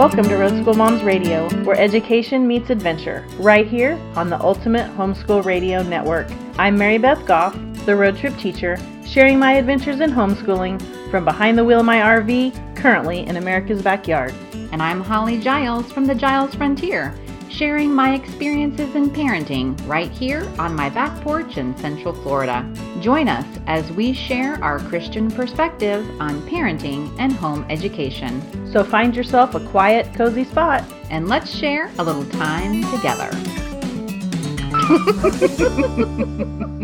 Welcome to Road School Moms Radio, where education meets adventure, right here on the Ultimate Homeschool Radio Network. I'm Mary Beth Goff, the road trip teacher, sharing my adventures in homeschooling from behind the wheel of my RV, currently in America's backyard. And I'm Holly Giles from the Giles Frontier, sharing my experiences in parenting right here on my back porch in Central Florida. Join us as we share our Christian perspective on parenting and home education. So find yourself a quiet, cozy spot. And let's share a little time together.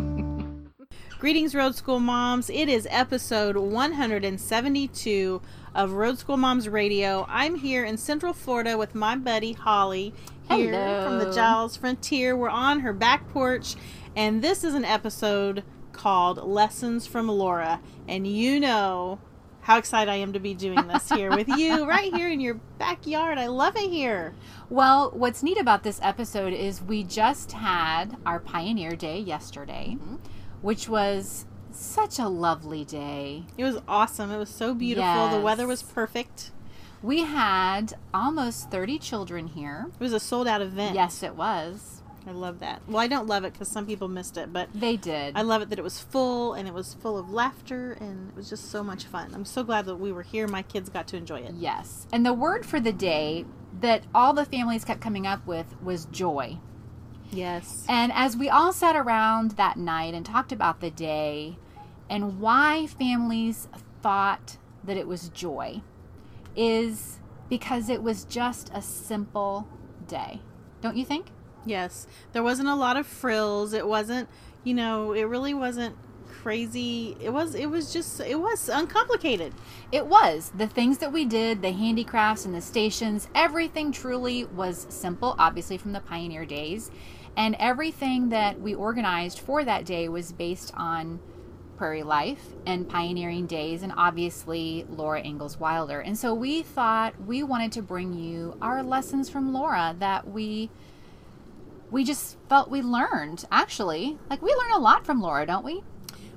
Greetings, Road School Moms. It is episode 172 of Road School Moms Radio. I'm here in Central Florida with my buddy Holly here Hello. from the Giles Frontier. We're on her back porch, and this is an episode called Lessons from Laura. And you know how excited I am to be doing this here with you, right here in your backyard. I love it here. Well, what's neat about this episode is we just had our Pioneer Day yesterday, mm-hmm. which was such a lovely day. It was awesome. It was so beautiful. The weather was perfect. We had almost 30 children here. It was a sold out event. Yes, it was. I love that. Well, I don't love it because some people missed it, but They did. I love it that it was full and it was full of laughter and it was just so much fun. I'm so glad that we were here. My kids got to enjoy it. Yes. And the word for the day that all the families kept coming up with was joy. Yes. And as we all sat around that night and talked about the day and why families thought that it was joy, is because it was just a simple day. Don't you think? Yes. There wasn't a lot of frills. It wasn't, you know, it really wasn't crazy. It was it was just it was uncomplicated. It was. The things that we did, the handicrafts and the stations, everything truly was simple, obviously from the pioneer days. And everything that we organized for that day was based on prairie life and pioneering days and obviously Laura Ingalls Wilder. And so we thought we wanted to bring you our lessons from Laura that we we just felt we learned actually. Like we learn a lot from Laura, don't we?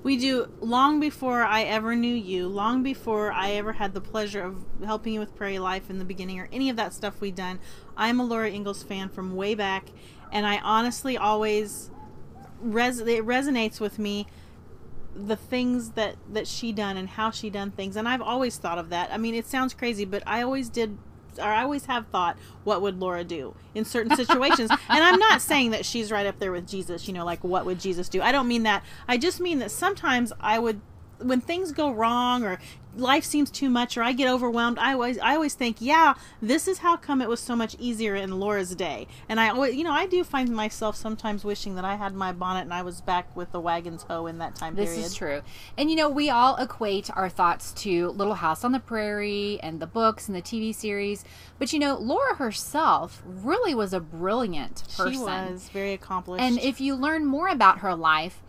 We do long before I ever knew you, long before I ever had the pleasure of helping you with Prairie Life in the beginning or any of that stuff we done. I'm a Laura Ingalls fan from way back, and I honestly always res- it resonates with me the things that that she done and how she done things and i've always thought of that. I mean it sounds crazy but i always did or i always have thought what would laura do in certain situations? And i'm not saying that she's right up there with jesus you know like what would jesus do? I don't mean that. I just mean that sometimes i would when things go wrong or life seems too much or I get overwhelmed, I always I always think, yeah, this is how come it was so much easier in Laura's day. And I always, you know, I do find myself sometimes wishing that I had my bonnet and I was back with the wagon's hoe in that time This period. is true. And you know, we all equate our thoughts to Little House on the Prairie and the books and the TV series. But you know, Laura herself really was a brilliant person. She was very accomplished. And if you learn more about her life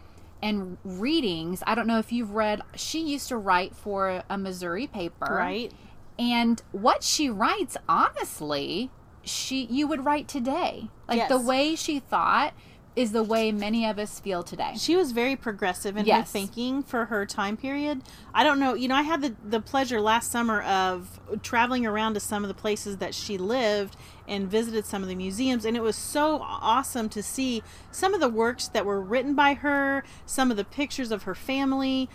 and readings, I don't know if you've read, she used to write for a Missouri paper. right, And what she writes, honestly, she you would write today. Like the way she thought is the way many of us feel today. she was very progressive in her Yes. thinking for her time period. I don't know, you know, I had the the pleasure last summer of traveling around to some of the places that she lived and visited some of the museums and it was so awesome to see some of the works that were written by her, some of the pictures of her family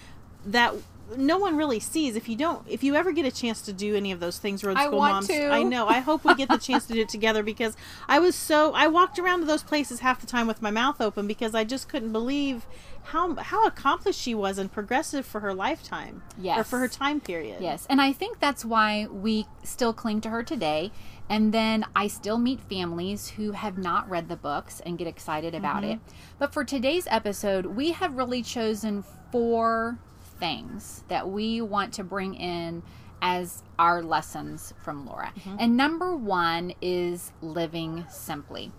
that no one really sees if you don't if you ever get a chance to do any of those things road school I want moms to. i know i hope we get the chance to do it together because i was so i walked around to those places half the time with my mouth open because i just couldn't believe how how accomplished she was and progressive for her lifetime or for her time period Yes, and I think that's why we still cling to her today. And then I still meet families who have not read the books and get excited about mm-hmm. it. But for today's episode, we have really chosen four things that we want to bring in as our lessons from Laura. Mm-hmm. And number one is living simply.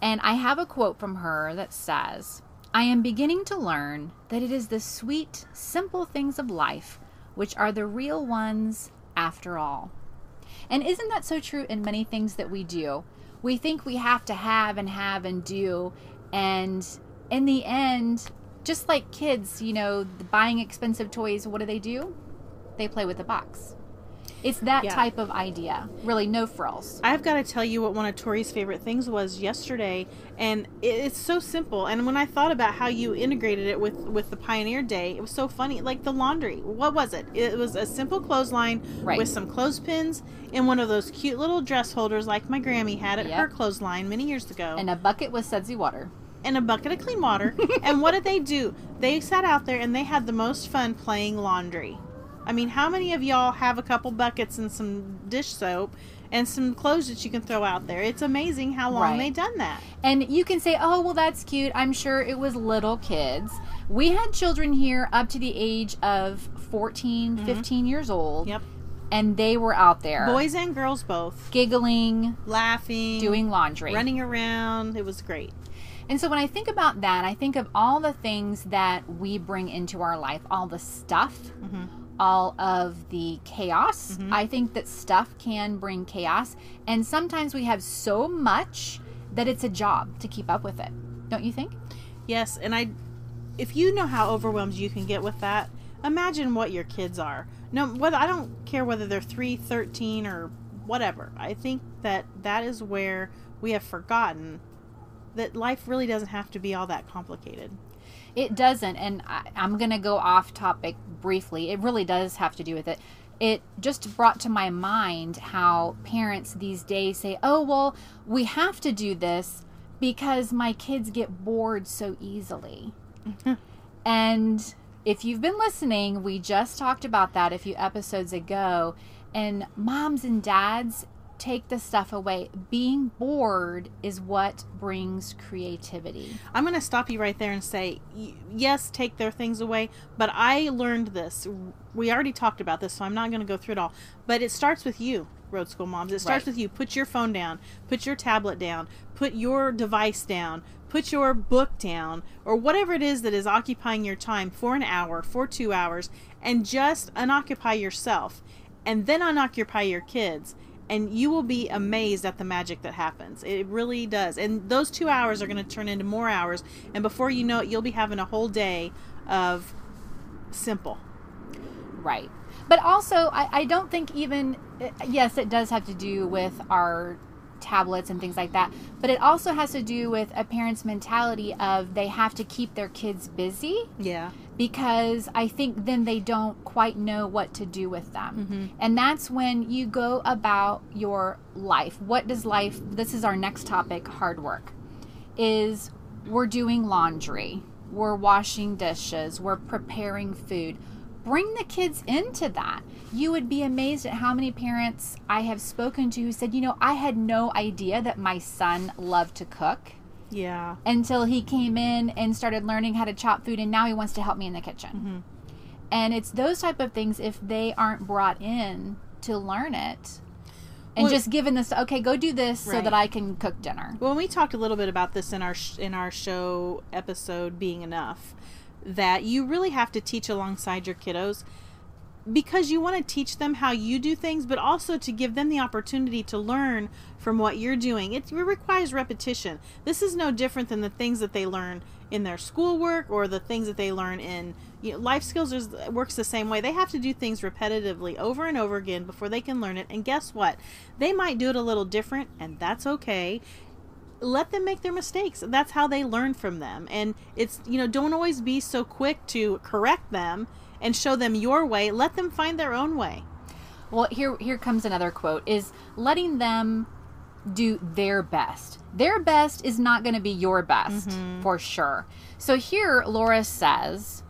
And I have a quote from her that says, I am beginning to learn that it is the sweet, simple things of life which are the real ones after all. And isn't that so true in many things that we do? We think we have to have and have and do, and in the end, just like kids, you know, buying expensive toys, what do they do? They play with the box. It's that Yeah. type of idea. Really, no frills. I've got to tell you what one of Tori's favorite things was yesterday, and it's so simple. And when I thought about how you integrated it with with the Pioneer Day, it was so funny. Like the laundry, what was it? It was a simple clothesline Right. with some clothespins in one of those cute little dress holders, like my Grammy had at Yep. her clothesline many years ago, And a bucket with sudsy water. and a bucket of clean water. and what did they do? They sat out there and they had the most fun playing laundry. I mean, how many of y'all have a couple buckets and some dish soap and some clothes that you can throw out there? It's amazing how long Right. they done that. And you can say, oh, well, that's cute. I'm sure it was little kids. We had children here up to the age of 14, 15 years old. Mm-hmm. Yep. And they were out there Boys and girls both giggling, laughing, doing laundry. running around. It was great. And so when I think about that, I think of all the things that we bring into our life, all the stuff, Mm-hmm. All of the chaos. Mm-hmm. I think that stuff can bring chaos. And sometimes we have so much that it's a job to keep up with it. Don't you think? Yes, and I if you know how overwhelmed you can get with that, imagine what your kids are. No, whether I don't care whether they're 3, 13 or whatever. I think that that is where we have forgotten that life really doesn't have to be all that complicated. It doesn't, and I, I'm going to go off topic briefly. It really does have to do with it. It just brought to my mind how parents these days say, oh, well, we have to do this because my kids get bored so easily. Mm-hmm. and if you've been listening, we just talked about that a few episodes ago. And moms and dads take the stuff away. Being bored is what brings creativity. I'm going to stop you right there and say, yes, take their things away, but I learned this. We already talked about this, so I'm not going to go through it all. But it starts with you, road school moms. It starts Right. with you. Put your phone down, put your tablet down, put your device down, put your book down, or whatever it is that is occupying your time for an hour, for two hours, and just unoccupy yourself. And then unoccupy your kids and you will be amazed at the magic that happens. It really does. And those two hours are going to turn into more hours. And before you know it, you'll be having a whole day of simple. Right. But also, I, I don't think even, eh, yes, it does have to do with our tablets and things like that, but it also has to do with a parent's mentality of they have to keep their kids busy Yeah. because I think then they don't quite know what to do with them. Mm-hmm. And that's when you go about your life. What does life, this is our next topic, hard work, is we're doing laundry, we're washing dishes, we're preparing food. Bring the kids into that. You would be amazed at how many parents I have spoken to who said, you know, I had no idea that my son loved to cook Yeah. until he came in and started learning how to chop food and now he wants to help me in the kitchen Mm-hmm. and it's those type of things if they aren't brought in to learn it and Well- just given this okay go do this so that i can cook dinner Well, we talked a little bit about this in our sh- in our show episode being enough that you really have to teach alongside your kiddos because you want to teach them how you do things but also to give them the opportunity to learn from what you're doing. It requires repetition. This is no different than the things that they learn in their schoolwork or the things that they learn in you know, life skills is, works the same way. They have to do things repetitively over and over again before they can learn it. And guess what? They might do it a little different and that's okay let them make their mistakes. That's how they learn from them. And it's you know don't always be so quick to correct them and show them your way. Let them find their own way. Well here here comes another quote is letting them do their best. Their best is not going to be your best mm-hmm. for sure. So here laura says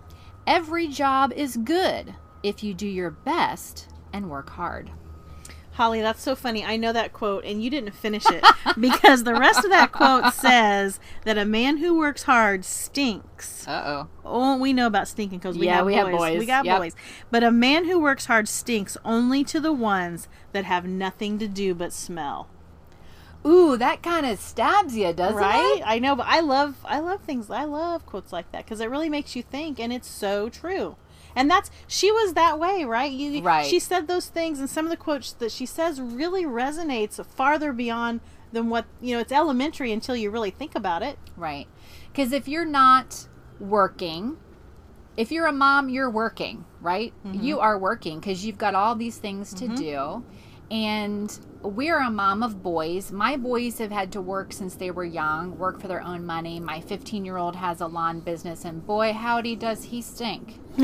every job is good if you do your best and work hard holly that's so funny i know that quote and you didn't finish it because the rest of that quote says that a man who works hard stinks uh-oh Oh, we know about stinking because we, Yeah, have, we boys. have boys. We got Yep. boys. But a man who works hard stinks only to the ones that have nothing to do but smell. Ooh, that kind of stabs you, doesn't right? it? I know, but I love I love things. I love quotes like that because it really makes you think, and it's so true. And that's she was that way, right? You, Right. She said those things, and some of the quotes that she says really resonates farther beyond than what you know. It's elementary until you really think about it. Right. Because if you're not working, if you're a mom, you're working, right? Mm-hmm. You are working because you've got all these things to do. And we're a mom of boys. My boys have had to work since they were young, work for their own money. My 15 year old has a lawn business, and boy, howdy, does he stink.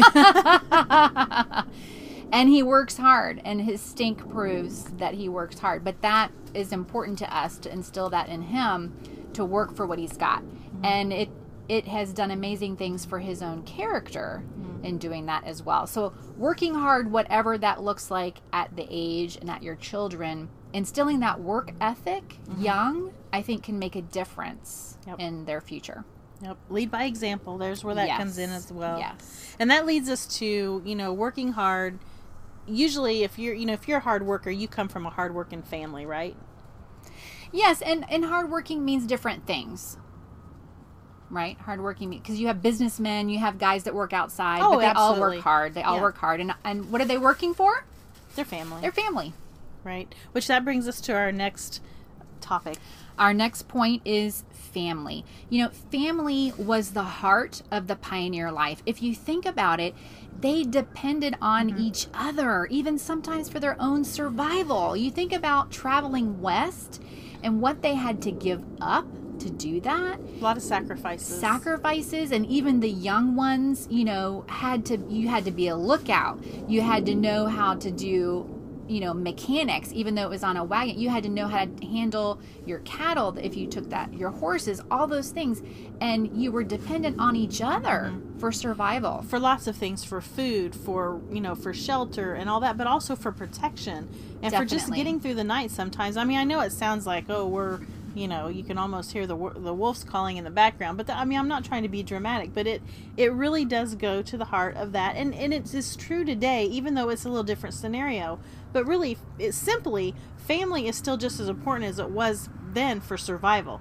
and he works hard, and his stink proves that he works hard. But that is important to us to instill that in him to work for what he's got. Mm-hmm. And it it has done amazing things for his own character mm-hmm. in doing that as well. So, working hard, whatever that looks like at the age and at your children, instilling that work ethic mm-hmm. young, I think can make a difference Yep. in their future. Yep. Lead by example. There's where that Yes. comes in as well. Yes. And that leads us to, you know, working hard. Usually if you're, you know, if you're a hard worker, you come from a hard working family, right? Yes, and and hardworking means different things. Right, hardworking because you have businessmen, you have guys that work outside, Oh, but they all work hard. They all Yeah. work hard, and and what are they working for? Their family. Their family. right. Which that brings us to our next topic. Our next point is family. You know, family was the heart of the pioneer life. If you think about it, they depended on mm-hmm. each other, even sometimes for their own survival. You think about traveling west and what they had to give up to do that. A lot of sacrifices. sacrifices and even the young ones you know had to you had to be a lookout. You had to know how to do you know mechanics even though it was on a wagon. You had to know how to handle your cattle if you took that your horses all those things. And you were dependent on each other mm-hmm. for survival. For lots of things for food for you know for shelter and all that but also for protection. And for just getting through the night sometimes. I mean i know it sounds like oh we're you know you can almost hear the the wolves calling in the background but the, i mean i'm not trying to be dramatic but it it really does go to the heart of that and and it's, it's true today even though it's a little different scenario but really it's simply family is still just as important as it was then for survival.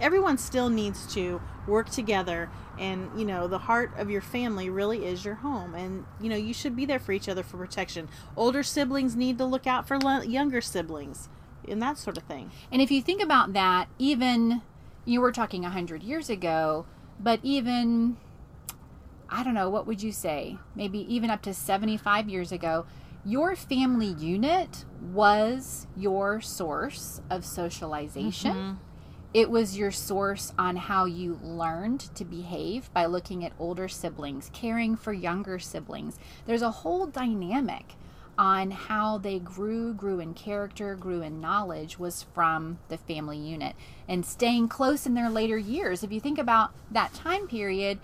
Everyone still needs to work together and you know the heart of your family really is your home and you know you should be there for each other for protection. Older siblings need to look out for younger siblings and that sort of thing And if you think about that, even you were talking 100 years ago, but even, I don't know, what would you say? Maybe even up to 75 years ago, your family unit was your source of socialization. Mm-hmm. It was your source on how you learned to behave by looking at older siblings, caring for younger siblings. There's a whole dynamic on how they grew, grew in character, grew in knowledge was from the family unit and staying close in their later years. If you think about that time period,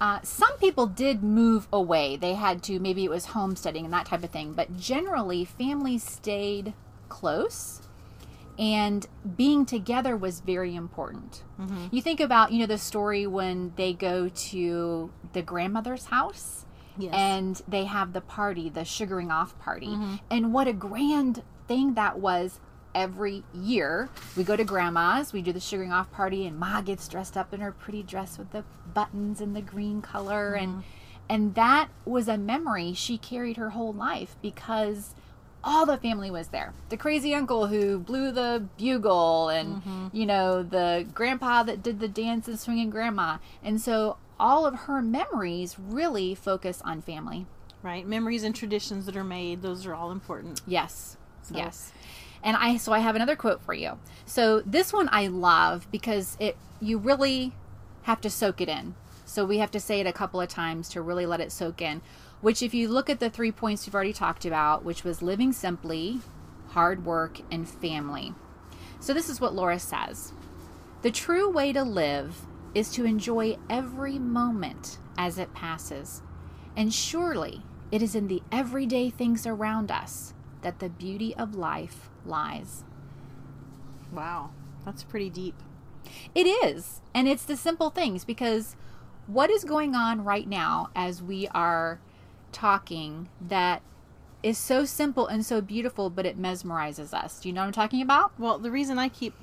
uh, some people did move away. They had to, maybe it was homesteading and that type of thing, but generally, families stayed close and being together was very important. You think about, you know, the story when they go to the grandmother's house Yes. and they have the party, the sugaring off party. Mm-hmm. And what a grand thing that was every year. We go to grandma's, we do the sugaring off party and Ma gets dressed up in her pretty dress with the buttons and the green color mm-hmm. and and that was a memory she carried her whole life because all the family was there. The crazy uncle who blew the bugle, and mm-hmm. you know the grandpa that did the dance and swinging grandma, and so all of her memories really focus on family. right memories and traditions that are made those are all important Yes, So- yes. And I so I have another quote for you. So this one I love because it you really have to soak it in. So we have to say it a couple of times to really let it soak in. Which if you look at the three points we've already talked about, which was living simply, hard work, and family. So this is what Laura says. The true way to live is to enjoy every moment as it passes. And surely it is in the everyday things around us that the beauty of life lies. wow that's pretty deep It is. And it's the simple things because what is going on right now as we are talking that is so simple and so beautiful, but it mesmerizes us? Do you know what I'm talking about? well the reason i keep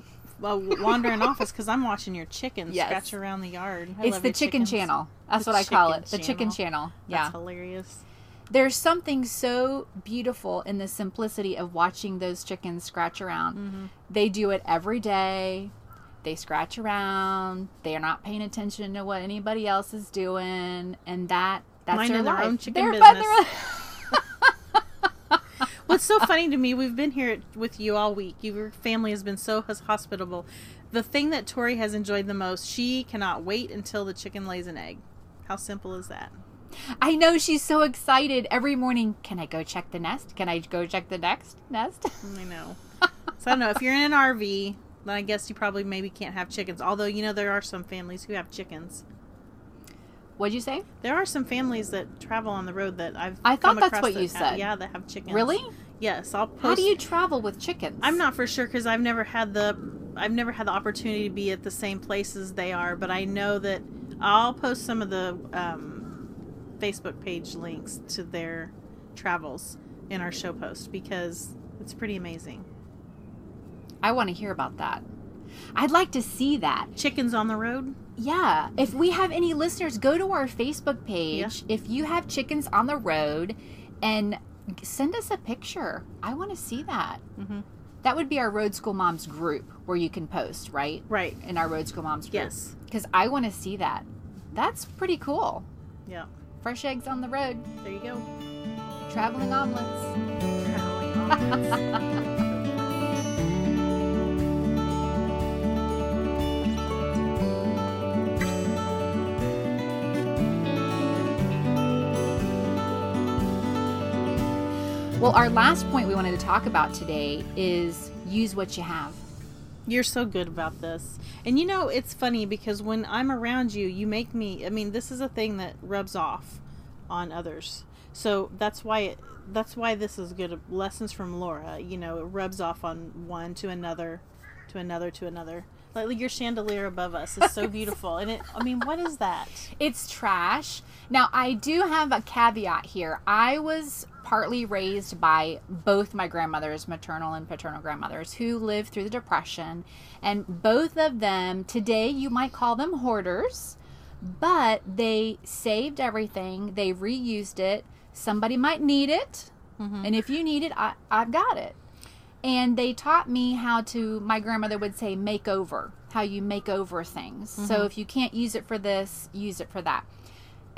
uh, wandering office because i'm watching your chickens Yes. scratch around the yard I it's the chicken chickens. channel. That's The what I call it. The chicken channel. Yeah. that's hilarious There's something so beautiful in the simplicity of watching those chickens scratch around. Mm-hmm. They do it every day. They scratch around. They are not paying attention to what anybody else is doing, and that That's their their life. own chicken They're business. Minding their own- What's so funny to me, we've been here with you all week. Your family has been so hospitable. The thing that Tori has enjoyed the most, she cannot wait until the chicken lays an egg. How simple is that? I know she's so excited every morning. Can I go check the nest? Can I go check the next nest? I know. so I don't know. If you're in an RV, then I guess you probably maybe can't have chickens. Although, you know, there are some families who have chickens. What'd you say? There are some families that travel on the road that I've. I thought come that's what that you have- said. yeah, that have chickens. Really? Yes, I'll post. How do you travel with chickens? I'm not for sure because I've never had the I've never had the opportunity to be at the same places they are, but I know that I'll post some of the um, Facebook page links to their travels in our show post because it's pretty amazing. I want to hear about that. I'd like to see that. Chickens on the road. Yeah. If we have any listeners, go to our Facebook page. Yeah. If you have chickens on the road and send us a picture. I want to see that. Mhm. That would be our Road School Moms group where you can post, right? Right. In our Road School Moms group. Yes. Because I want to see that. That's pretty cool. Yeah. Fresh eggs on the road, There you go. traveling omelets. Traveling omelets. Well, our last point we wanted to talk about today is use what you have. You're so good about this. And you know, it's funny because when I'm around you, you make me I mean, this is a thing that rubs off on others. So that's why it that's why this is good lessons from Laura, you know, it rubs off on one to another to another to another. Like your chandelier above us is so beautiful. And it I mean, what is that? It's trash. Now, I do have a caveat here. I was partly raised by both my grandmothers, maternal and paternal grandmothers, who lived through the Depression. And both of them, today you might call them hoarders, but they saved everything, they reused it. Somebody might need it. Mm-hmm. And if you need it, I, I've got it. And they taught me how to, my grandmother would say, make over, how you make over things. So mm-hmm. if you can't use it for this, use it for that.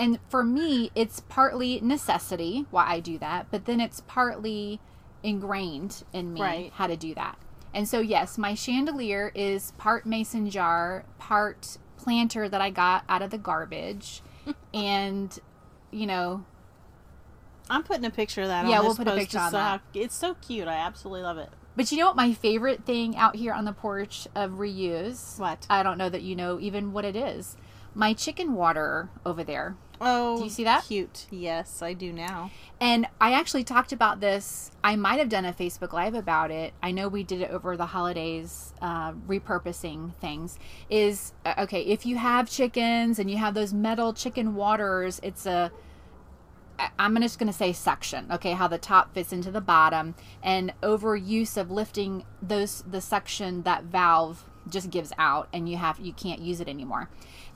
And for me, it's partly necessity why I do that, but then it's partly ingrained in me Right. how to do that. And so, yes, my chandelier is part mason jar, part planter that I got out of the garbage. and, you know, I'm putting a picture of that Yeah, on we'll this put a picture on that. It's so cute. I absolutely love it. But you know what my favorite thing out here on the porch of reuse? What? I don't know that you know even what it is. My chicken water over there. Oh, Do you see that? Cute. Yes, I do now. And I actually talked about this. I might have done a Facebook Live about it. I know we did it over the holidays, uh, repurposing things. Is uh, okay, if you have chickens and you have those metal chicken waters, it's a I'm just going to say suction, okay, how the top fits into the bottom and overuse of lifting those the suction that valve just gives out and you have you can't use it anymore.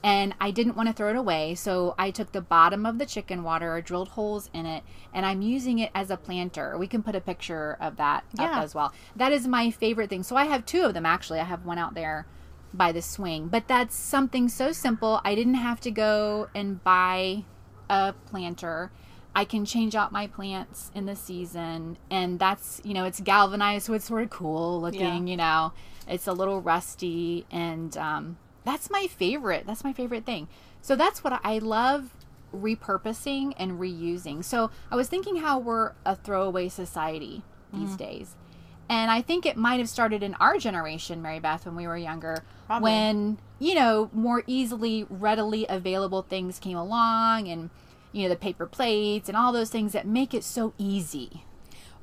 And I didn't want to throw it away, so I took the bottom of the chicken water, drilled holes in it, and I'm using it as a planter. We can put a picture of that up Yeah. as well. That is my favorite thing. So I have two of them actually. I have one out there by the swing, but that's something so simple. I didn't have to go and buy a planter. I can change out my plants in the season, and that's you know it's galvanized, so it's sort of cool looking. Yeah. You know, it's a little rusty, and um, that's my favorite. That's my favorite thing. So that's what I love repurposing and reusing. So I was thinking how we're a throwaway society these Mm-hmm. days. And I think it might have started in our generation, Mary Beth, when we were younger, Probably. when, you know, more easily, readily available things came along and, you know, the paper plates and all those things that make it so easy.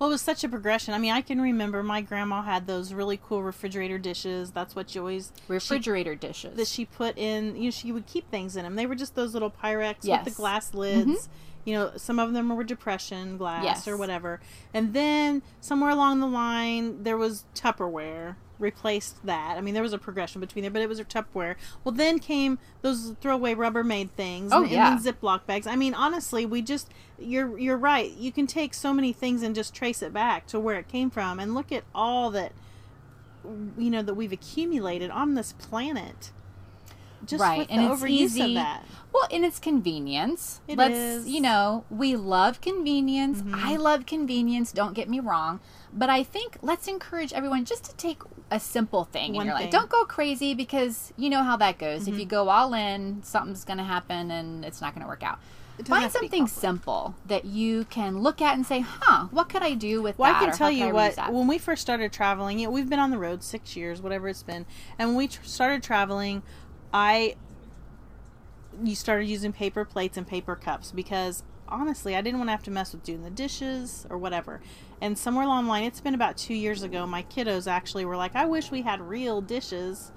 Well, it was such a progression. I mean, I can remember my grandma had those really cool refrigerator dishes. That's what you always Refrigerator dishes. that she put in. You know, she would keep things in them. They were just those little Pyrex Yes. Mm-hmm. with the glass lids. You know, some of them were depression glass Yes. or whatever. And then somewhere along the line, there was Tupperware replaced that. I mean, there was a progression between there, but it was a Tupperware. Well, then came those throwaway Rubbermaid things Oh, and, yeah. and then Ziploc bags. I mean, honestly, we just you're you're right. You can take so many things and just trace it back to where it came from, and look at all that you know that we've accumulated on this planet. just Right, with and the it's overuse easy. of that. Well, and it's convenience. It Let's, is. you know, we love convenience. Mm-hmm. I love convenience, don't get me wrong. But I think let's encourage everyone just to take a simple thing One in your thing. Mm-hmm. Don't go crazy because you know how that goes. If you go all in, something's going to happen and it's not going to work out. Find have to be something simple that you can look at and say, "Huh, what could I do with Well, that?" I can tell you what. When we first started traveling, you know, we've been on the road six years, whatever it's been, and when we tr- started traveling, I you started using paper plates and paper cups because honestly, I didn't want to have to mess with doing the dishes or whatever. And somewhere along the line, it's been about two years ago, my kiddos actually were like, "I wish we had real dishes."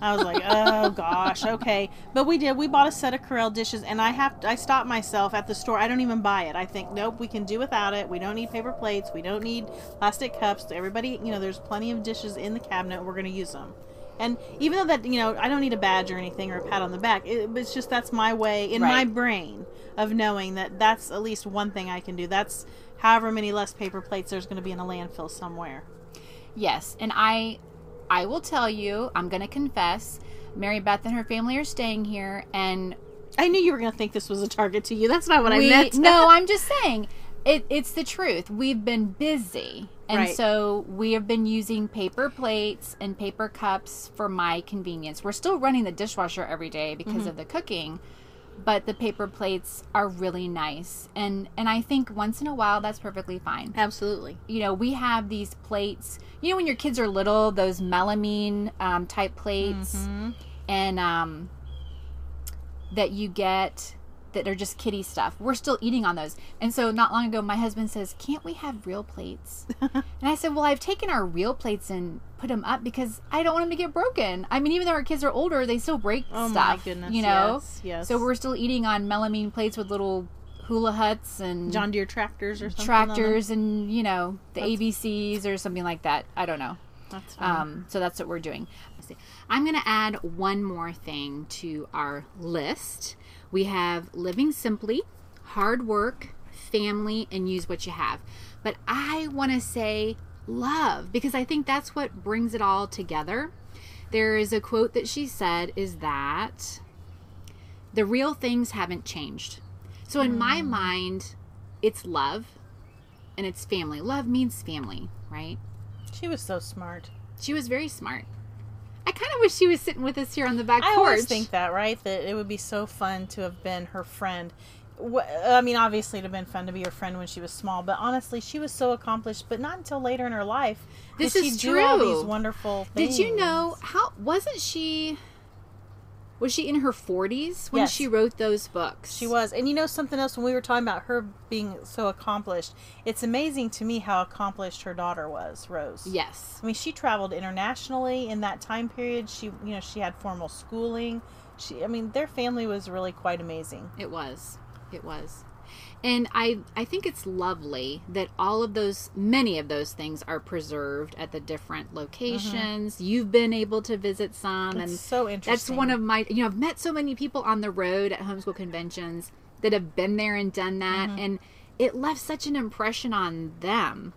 I was like, "Oh gosh, okay." But we did. We bought a set of Corelle dishes, and I have I stopped myself at the store. I don't even buy it. I think, nope, we can do without it. We don't need paper plates. We don't need plastic cups. Everybody, you know, there's plenty of dishes in the cabinet. We're going to use them. And even though that, you know, I don't need a badge or anything or a pat on the back. It, it's just that's my way in my brain of knowing that that's at least one thing I can do. That's however many less paper plates there's going to be in a landfill somewhere. Yes, and I I will tell you, I'm going to confess, Mary Beth and her family are staying here and I knew you were going to think this was a target to you. That's not what I meant. no, I'm just saying it, it's the truth. We've been busy. And Right. so we have been using paper plates and paper cups for my convenience. We're still running the dishwasher every day because Mm-hmm. of the cooking, but the paper plates are really nice. And and I think once in a while that's perfectly fine. Absolutely. you know, we have these plates. You know, when your kids are little, those melamine um, type plates, Mm-hmm. and um, that you get that are just kitty stuff. We're still eating on those. And so, not long ago, my husband says, "Can't we have real plates?" and I said, "Well, I've taken our real plates and put them up because I don't want them to get broken. I mean, even though our kids are older, they still break Oh stuff. my goodness. you know. Yes. yes. So we're still eating on melamine plates with little hula huts and John Deere tractors or something. tractors and you know the That's- ABCs or something like that. I don't know. That's. Um, so that's what we're doing. I'm going to add one more thing to our list. We have living simply, hard work, family, and use what you have. But I want to say love because I think that's what brings it all together. There is a quote that she said is that the real things haven't changed. So in my mm. mind, it's love and it's family. Love means family, right? she was so smart. She was very smart. I kind of wish she was sitting with us here on the back porch. I always think that, right? That it would be so fun to have been her friend. I mean, obviously, it'd have been fun to be her friend when she was small, but honestly, she was so accomplished. But not until later in her life This did she is do all true. these wonderful things. Did you know how wasn't she? Was she in her forties when Yes. she wrote those books? She was. And you know something else when we were talking about her being so accomplished, it's amazing to me how accomplished her daughter was, Rose. Yes. I mean, she traveled internationally in that time period. She, you know, she had formal schooling. She I mean, their family was really quite amazing. It was. It was. And I I think it's lovely that all of those many of those things are preserved at the different locations. Mm-hmm. You've been able to visit some It's and so interesting. that's one of my you know, I've met so many people on the road at homeschool conventions that have been there and done that mm-hmm. and it left such an impression on them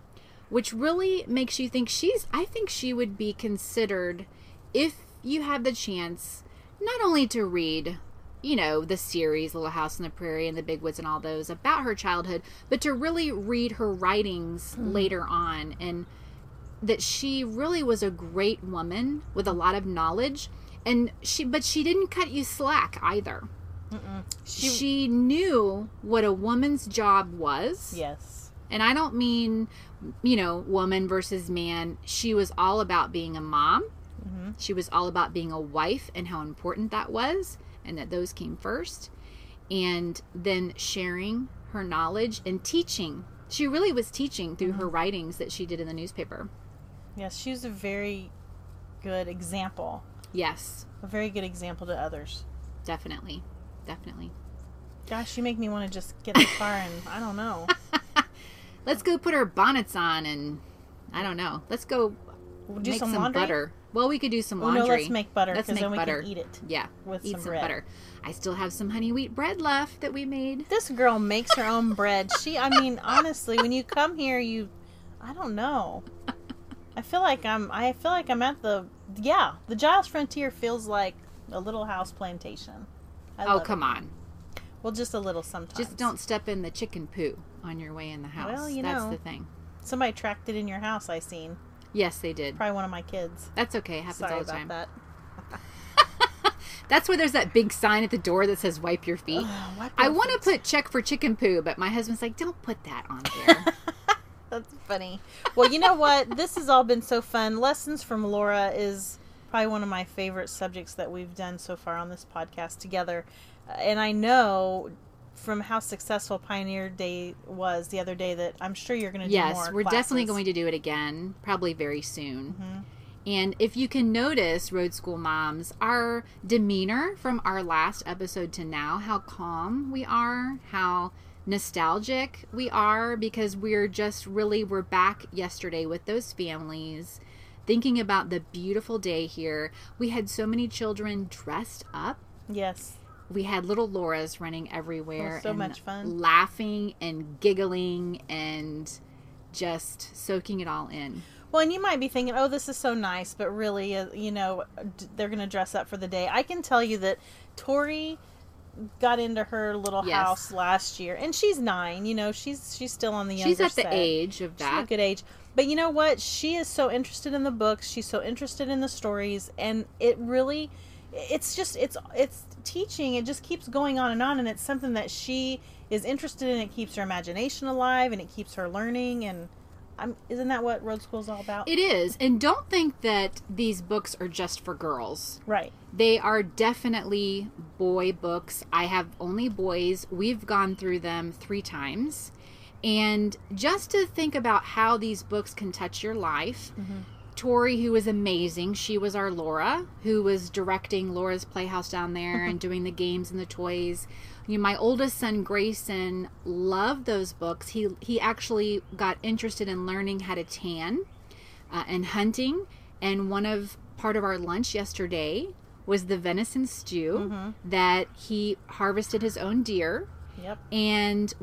which really makes you think she's I think she would be considered if you have the chance not only to read you know the series Little House on the Prairie and The Big Woods and all those about her childhood but to really read her writings hmm. later on and that she really was a great woman with a lot of knowledge and she but she didn't cut you slack either She- she knew what a woman's job was yes. and I don't mean, you know, woman versus man. She was all about being a mom. Mm-hmm. She was all about being a wife and how important that was, and that those came first. And then sharing her knowledge and teaching. She really was teaching through her mm-hmm. writings that she did in the newspaper. Yes, she was a very good example. Yes, A very good example to others. definitely. Definitely. Gosh, you make me want to just get in the car and I don't know. Let's go put our bonnets on and I don't know. Let's go We'll do make some, some, butter. Well, we could do some Oh laundry. no, let's make butter Let's because make then we butter. can eat it. Yeah, with eat some some, bread. butter. I still have some honey wheat bread left that we made. This girl makes her own bread. She, I mean, honestly, when you come here, you, I don't know. I feel like I'm. I feel like I'm at the. Yeah, the Giles Frontier feels like A little house plantation. I oh, come it. on. Well, just a little sometimes. Just don't step in the chicken poo on your way in the house. Well, you That's know. the thing. Somebody tracked it in your house. I seen. Yes, they did. Probably one of my kids. That's okay. It happens Sorry all the about time. that. That's where there's that big sign at the door that says "Wipe your feet." Ugh, wipe I want to put check for chicken poo, but my husband's like, "Don't put that on there." That's funny. Well, you know what? this has all been so fun. Lessons from Laura is probably one of my favorite subjects that we've done so far on this podcast together. Uh, And I know from how successful Pioneer Day was the other day that I'm sure you're going to do yes, more. we're definitely going to do it again, probably very soon. Mhm. And if you can notice, Road School Moms, our demeanor from our last episode to now, how calm we are, how nostalgic we are, because we're just really, we're back yesterday with those families, thinking about the beautiful day here. We had so many children dressed up. Yes. We had little Laura's running everywhere. So and much fun. Laughing and giggling and just soaking it all in. Well, and you might be thinking, "Oh, this is so nice," but really, uh, you know, d- they're going to dress up for the day. I can tell you that Tori got into her little Yes. house last year, and she's nine. You know, she's she's still on the younger She's at the set. age of that. She's a good age. But you know what? She is so interested in the books. She's so interested in the stories, and it really, it's just it's it's teaching. It just keeps going on and on, and it's something that she is interested in. It keeps her imagination alive, and it keeps her learning. And I'm, isn't that what road school is all about? It is. And don't think that these books are just for girls. right. They are definitely boy books. I have only boys. We've gone through them three times. And just to think about how these books can touch your life, mm-hmm. Tori, who was amazing, she was our Laura, who was directing Laura's Playhouse down there and doing the games and the toys. You know, my oldest son Grayson loved those books. He he actually got interested in learning how to tan uh, and hunting. And one of part of our lunch yesterday was the venison stew that he harvested his own deer Yep. and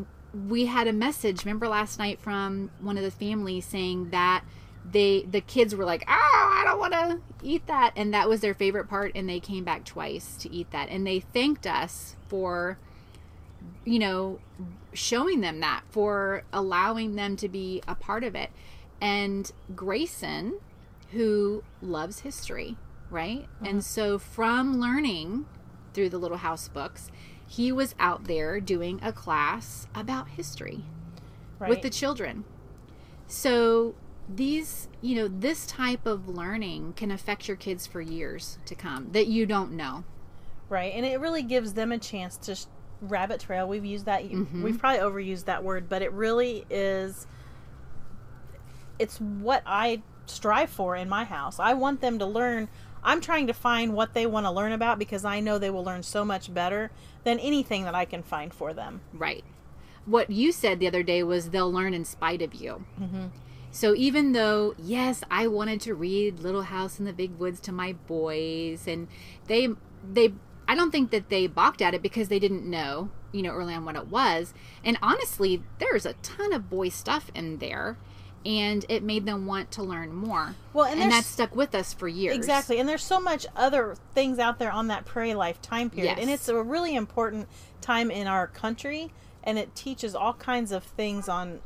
we had a message remember last night from one of the families saying that they the kids were like oh i don't want to eat that. And that was their favorite part and they came back twice to eat that. And they thanked us for you know showing them that for allowing them to be a part of it. And grayson who loves history right? Uh-huh. And so from learning through the little house books he was out there doing a class about history Right. with the children. So these, you know, this type of learning can affect your kids for years to come that you don't know. Right, and it really gives them a chance to sh- rabbit trail. We've used that. Mm-hmm. We've probably overused that word, but it really is. It's what I strive for in my house. I want them to learn. I'm trying to find what they want to learn about because I know they will learn so much better than anything that I can find for them. Right. What you said the other day was they'll learn in spite of you. Mm-hmm. So even though, yes, I wanted to read Little House in the Big Woods to my boys, and they, they, I don't think that they balked at it because they didn't know, you know, early on what it was. And honestly, there's a ton of boy stuff in there, and it made them want to learn more. Well, and and, that stuck with us for years. Exactly. And there's so much other things out there on that prairie life time period. And it's a really important time in our country and it teaches all kinds of things on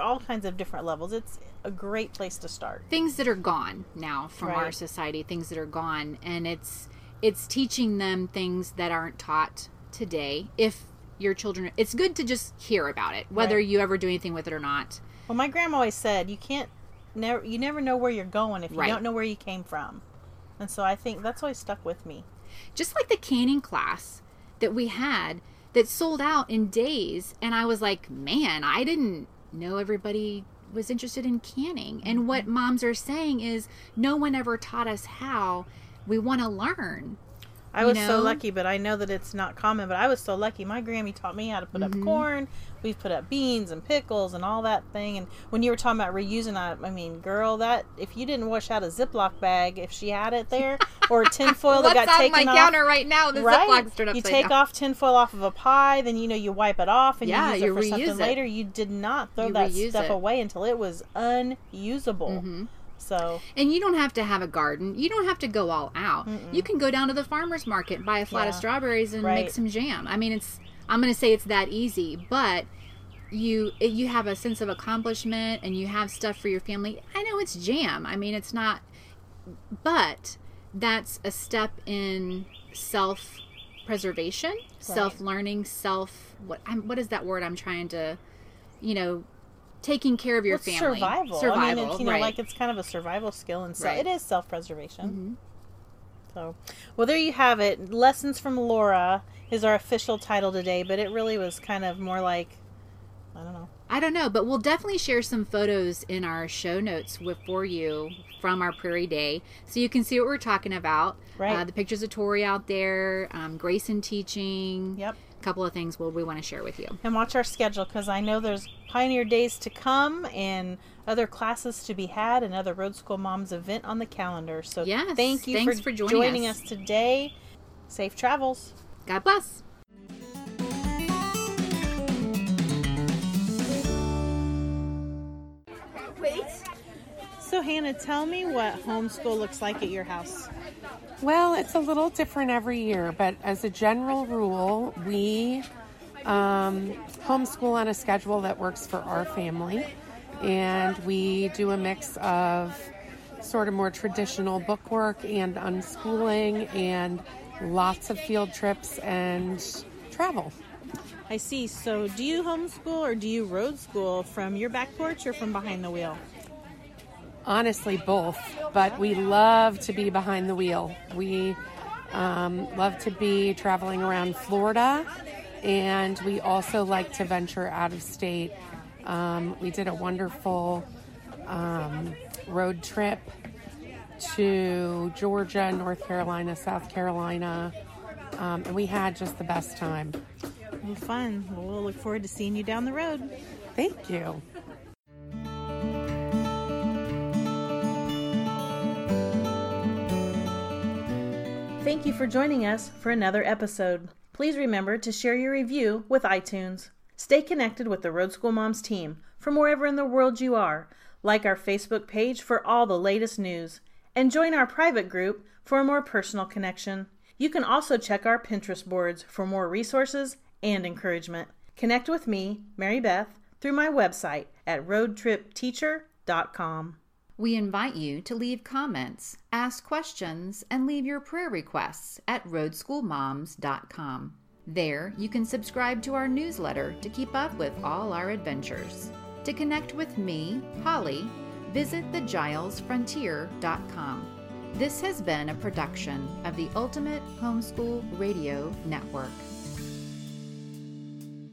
all kinds of different levels. It's a great place to start. things that are gone now from our society things that are gone and it's it's teaching them things that aren't taught today if your children it's good to just hear about it whether Right. you ever do anything with it or not Well, my grandma always said, you can't never you never know where you're going if you Right. don't know where you came from. And so I think that's always stuck with me. just like the canning class that we had that sold out in days and i was like man i didn't know everybody was interested in canning. And what Mm-hmm. moms are saying is no one ever taught us how. We want to learn I was so lucky, but I know that it's not common. But I was so lucky. My Grammy taught me how to put Mm-hmm. up corn. We've put up beans and pickles and all that thing. And when you were talking about reusing, I, I mean, girl, that if you didn't wash out a Ziploc bag, if she had it there, or tinfoil that got taken off, counter right now the right? Ziploc stood You take down. off tinfoil off of a pie, then you know you wipe it off and Yeah, you use it for something it. later. You did not throw You that stuff it. away until it was unusable. Mm-hmm. So And you don't have to have a garden. You don't have to go all out. You can go down to the farmer's market, buy a flat of strawberries, and make some jam. I mean, it's. I'm going to say it's that easy, but you you have a sense of accomplishment and you have stuff for your family. I know it's jam. I mean, it's not, but that's a step in self preservation, self learning, self what I'm, what is that word I'm trying to, you know, taking care of your It's family. survival. Survival, I mean, it's, you know, right. like it's kind of a survival skill, and so Right. Mm-hmm. it is self-preservation. So, well, there you have it. Lessons from Laura is our official title today, but it really was kind of more like, I don't know. I don't know, but we'll definitely share some photos in our show notes with, for you from our Prairie Day, so you can see what we're talking about. Right. Uh, the pictures of Tori out there, um, Grayson teaching. Yep. A couple of things we'll, we want to share with you. And watch our schedule because I know there's Pioneer Days to come and other classes to be had and other Roadschool Moms event on the calendar. So Yes, thank you thanks for, for joining us. us. today. Safe travels. God bless. Wait. So Hannah, tell me what homeschool looks like at your house. Well, it's a little different every year, but as a general rule, we um, homeschool on a schedule that works for our family. And we do a mix of sort of more traditional bookwork and unschooling and lots of field trips and travel. I see. So do you homeschool or do you road school from your back porch or from behind the wheel? Honestly, both, but we love to be behind the wheel. We um, love to be traveling around Florida, and we also like to venture out of state. Um, we did a wonderful um, road trip to Georgia, North Carolina, South Carolina, um, and we had just the best time. Well, fun. Well, we'll look forward to seeing you down the road. Thank you. Thank you for joining us for another episode. Please remember to share your review with iTunes. Stay connected with the Roadschool Moms team from wherever in the world you are. Like our Facebook page for all the latest news, and join our private group for a more personal connection. You can also check our Pinterest boards for more resources and encouragement. Connect with me, Mary Beth, through my website at roadtripteacher.com. We invite you to leave comments, ask questions, and leave your prayer requests at roadschoolmoms.com. There, you can subscribe to our newsletter to keep up with all our adventures. To connect with me, Holly, visit thegilesfrontier.com. This has been a production of the Ultimate Homeschool Radio Network.